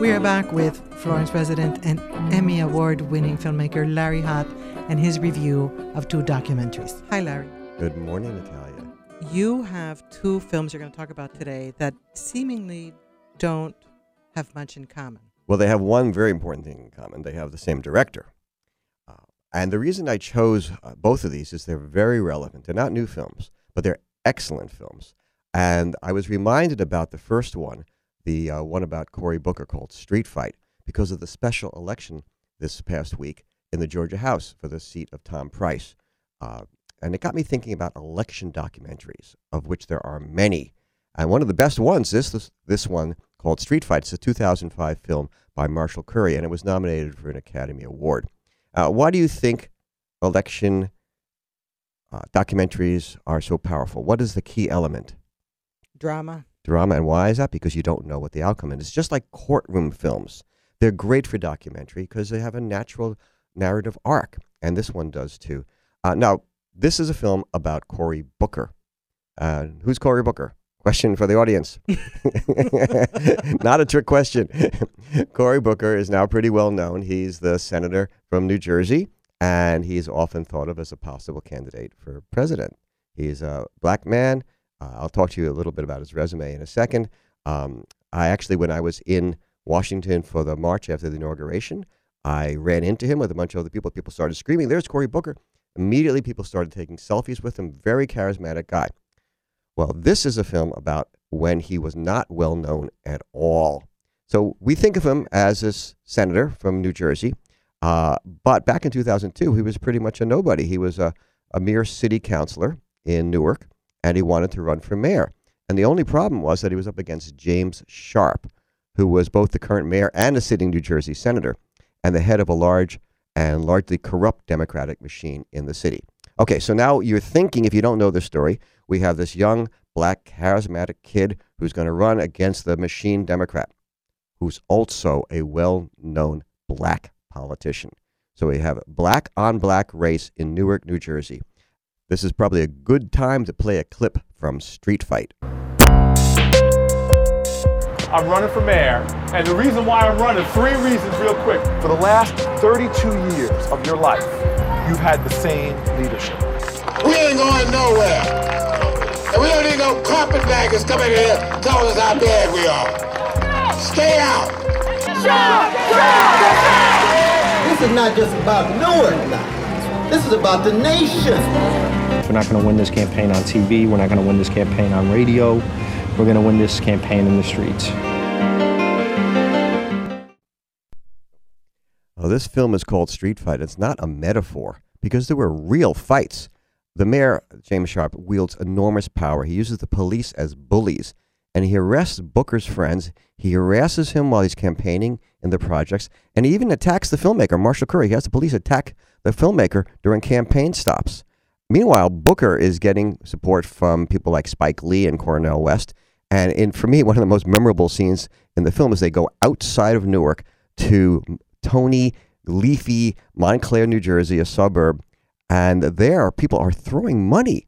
We are back with Florence resident and Emmy Award winning filmmaker Larry Hott and his review of two documentaries. Hi, Larry. Good morning, Natalia. You have two films you're going to talk about today that seemingly don't have much in common. Well, they have one very important thing in common. They have the same director. Uh, and the reason I chose uh, both of these is they're very relevant. They're not new films, but they're excellent films. And I was reminded about the first one the uh, one about Cory Booker called Street Fight because of the special election this past week in the Georgia House for the seat of Tom Price. Uh, and it got me thinking about election documentaries, of which there are many. And one of the best ones is this, this one called Street Fight. It's a 2005 film by Marshall Curry, and it was nominated for an Academy Award. Uh, why do you think election uh, documentaries are so powerful? What is the key element? Drama drama. And why is that? Because you don't know what the outcome is. It's just like courtroom films. They're great for documentary because they have a natural narrative arc. And this one does too. Uh, now, this is a film about Cory Booker. Uh, who's Cory Booker? Question for the audience. Not a trick question. Cory Booker is now pretty well known. He's the senator from New Jersey, and he's often thought of as a possible candidate for president. He's a black man uh, I'll talk to you a little bit about his resume in a second. Um, I actually, when I was in Washington for the march after the inauguration, I ran into him with a bunch of other people. People started screaming, There's Cory Booker. Immediately, people started taking selfies with him. Very charismatic guy. Well, this is a film about when he was not well known at all. So we think of him as this senator from New Jersey. Uh, but back in 2002, he was pretty much a nobody. He was a, a mere city councilor in Newark and he wanted to run for mayor. And the only problem was that he was up against James Sharp, who was both the current mayor and a sitting New Jersey senator, and the head of a large and largely corrupt Democratic machine in the city. Okay, so now you're thinking, if you don't know the story, we have this young, black, charismatic kid who's going to run against the machine Democrat, who's also a well known black politician. So we have black on black race in Newark, New Jersey. This is probably a good time to play a clip from Street Fight. I'm running for mayor, and the reason why I'm running, three reasons real quick. For the last 32 years of your life, you've had the same leadership. We ain't going nowhere. And we don't need no carpetbaggers coming in here telling us how bad we are. Stay out. This is not just about Newark now. This is about the nation. We're not going to win this campaign on TV. We're not going to win this campaign on radio. We're going to win this campaign in the streets. Well, this film is called Street Fight. It's not a metaphor because there were real fights. The mayor, James Sharp, wields enormous power. He uses the police as bullies and he arrests Booker's friends. He harasses him while he's campaigning in the projects, and he even attacks the filmmaker, Marshall Curry. He has the police attack the filmmaker during campaign stops. Meanwhile, Booker is getting support from people like Spike Lee and Cornel West. And in, for me, one of the most memorable scenes in the film is they go outside of Newark to Tony, leafy Montclair, New Jersey, a suburb. And there, people are throwing money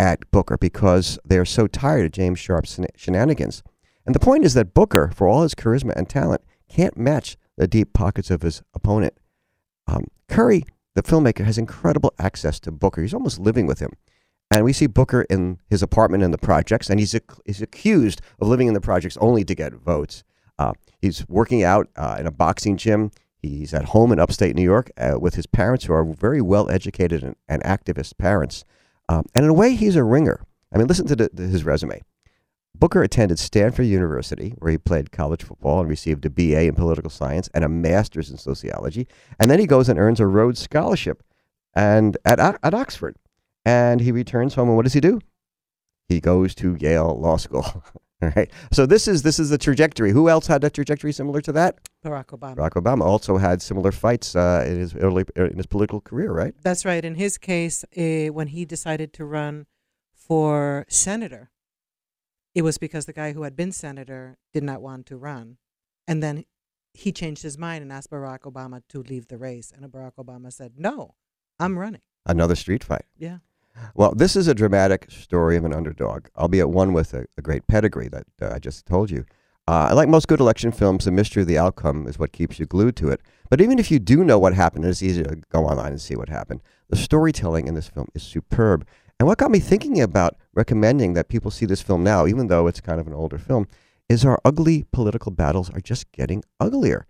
at Booker because they're so tired of James Sharp's shenanigans. And the point is that Booker, for all his charisma and talent, can't match the deep pockets of his opponent. Um, Curry the filmmaker has incredible access to Booker. He's almost living with him. And we see Booker in his apartment in the projects, and he's, ac- he's accused of living in the projects only to get votes. Uh, he's working out uh, in a boxing gym. He's at home in upstate New York uh, with his parents, who are very well educated and, and activist parents. Um, and in a way, he's a ringer. I mean, listen to the, his resume. Booker attended Stanford University, where he played college football and received a BA in political science and a master's in sociology. And then he goes and earns a Rhodes Scholarship and at, at Oxford. And he returns home, and what does he do? He goes to Yale Law School. All right. So this is this is the trajectory. Who else had a trajectory similar to that? Barack Obama. Barack Obama also had similar fights uh, in his early in his political career, right? That's right. In his case, uh, when he decided to run for senator, it was because the guy who had been senator did not want to run. And then he changed his mind and asked Barack Obama to leave the race. And Barack Obama said, No, I'm running. Another street fight. Yeah. Well, this is a dramatic story of an underdog, albeit one with a, a great pedigree that uh, I just told you. Uh, like most good election films, the mystery of the outcome is what keeps you glued to it. But even if you do know what happened, it's easy to go online and see what happened. The storytelling in this film is superb. And what got me thinking about recommending that people see this film now, even though it's kind of an older film, is our ugly political battles are just getting uglier.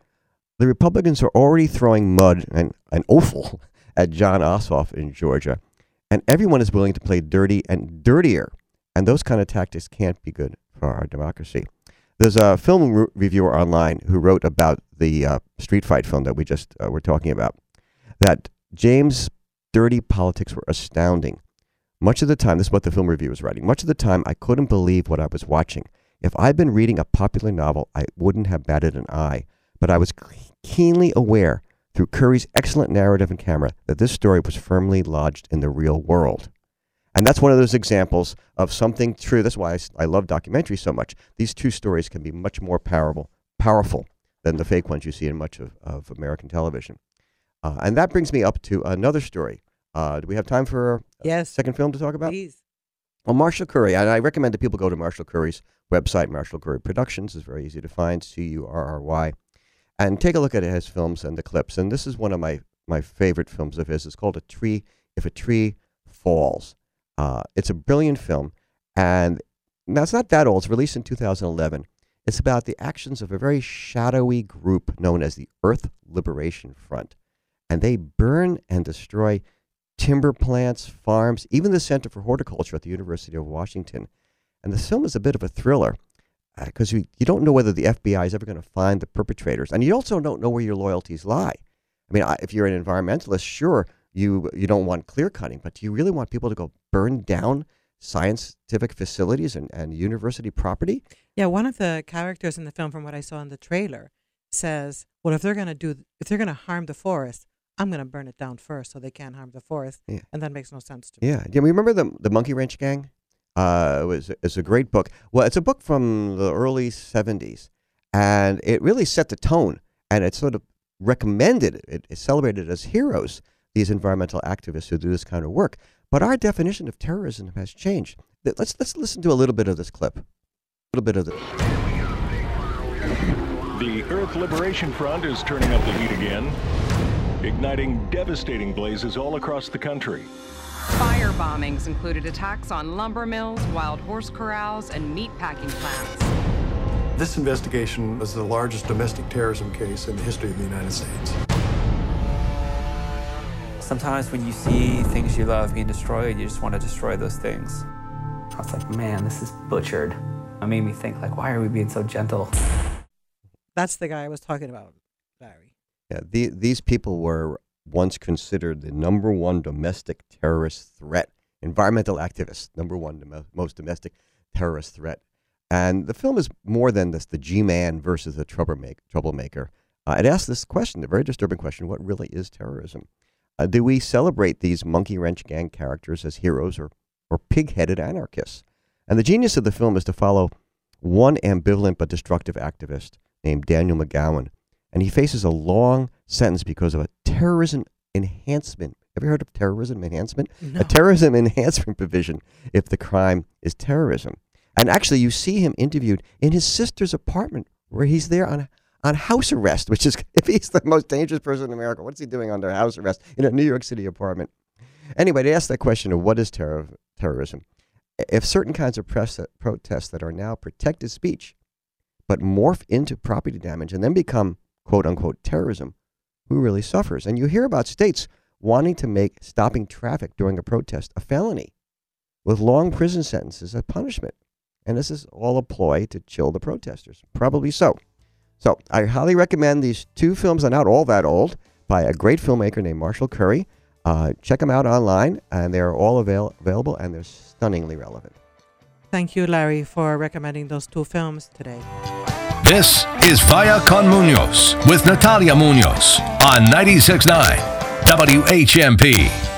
The Republicans are already throwing mud and, and offal at Jon Ossoff in Georgia, and everyone is willing to play dirty and dirtier. And those kind of tactics can't be good for our democracy. There's a film re- reviewer online who wrote about the uh, street fight film that we just uh, were talking about. That James' dirty politics were astounding. Much of the time, this is what the film review was writing. Much of the time, I couldn't believe what I was watching. If I'd been reading a popular novel, I wouldn't have batted an eye. But I was keenly aware, through Curry's excellent narrative and camera, that this story was firmly lodged in the real world. And that's one of those examples of something true. That's why I, love documentaries so much. These two stories can be much more powerful, powerful than the fake ones you see in much of, of American television. Uh, and that brings me up to another story. Uh, do we have time for a Yes. second film to talk about? Please. Well, Marshall Curry, and I recommend that people go to Marshall Curry's website, Marshall Curry Productions. is very easy to find, C U R R Y, and take a look at his films and the clips. And this is one of my, my favorite films of his. It's called A Tree If a Tree Falls. Uh, it's a brilliant film, and now it's not that old. It's released in 2011. It's about the actions of a very shadowy group known as the Earth Liberation Front, and they burn and destroy timber plants, farms, even the Center for Horticulture at the University of Washington. And the film is a bit of a thriller uh, because you, you don't know whether the FBI is ever going to find the perpetrators. And you also don't know where your loyalties lie. I mean, I, if you're an environmentalist, sure, you, you don't want clear cutting, but do you really want people to go burn down scientific facilities and, and university property? Yeah, one of the characters in the film, from what I saw in the trailer, says, "Well, if they're gonna do, if they're gonna harm the forest, I'm gonna burn it down first, so they can't harm the forest." Yeah. And that makes no sense to me. Yeah. Do you remember the the Monkey Wrench Gang? Uh, it was it's a great book. Well, it's a book from the early '70s, and it really set the tone. And it sort of recommended it, it celebrated as heroes these environmental activists who do this kind of work. But our definition of terrorism has changed. Let's let's listen to a little bit of this clip. A little bit of the. The Earth Liberation Front is turning up the heat again, igniting devastating blazes all across the country. Fire bombings included attacks on lumber mills, wild horse corrals, and meat packing plants. This investigation is the largest domestic terrorism case in the history of the United States. Sometimes when you see things you love being destroyed, you just want to destroy those things. I was like, man, this is butchered. It made me think, like, why are we being so gentle? That's the guy I was talking about, Larry. Yeah, the, these people were once considered the number one domestic terrorist threat. Environmental activists, number one dom- most domestic terrorist threat. And the film is more than this the G Man versus the troublemaker. troublemaker. Uh, it asks this question, a very disturbing question what really is terrorism? Uh, do we celebrate these monkey wrench gang characters as heroes or, or pig headed anarchists? And the genius of the film is to follow one ambivalent but destructive activist named Daniel McGowan. And he faces a long sentence because of a terrorism enhancement. Have you heard of terrorism enhancement? No. A terrorism enhancement provision if the crime is terrorism. And actually, you see him interviewed in his sister's apartment where he's there on, on house arrest, which is, if he's the most dangerous person in America, what's he doing under house arrest in a New York City apartment? Anyway, they asked that question of what is terror, terrorism? If certain kinds of press, uh, protests that are now protected speech, but morph into property damage and then become quote unquote terrorism, who really suffers? And you hear about states wanting to make stopping traffic during a protest a felony with long prison sentences as punishment. And this is all a ploy to chill the protesters. Probably so. So I highly recommend these two films are not all that old by a great filmmaker named Marshall Curry. Uh, check them out online, and they're all avail- available and they're stunningly relevant. Thank you, Larry, for recommending those two films today. This is Vaya con Munoz with Natalia Munoz on 96.9 WHMP.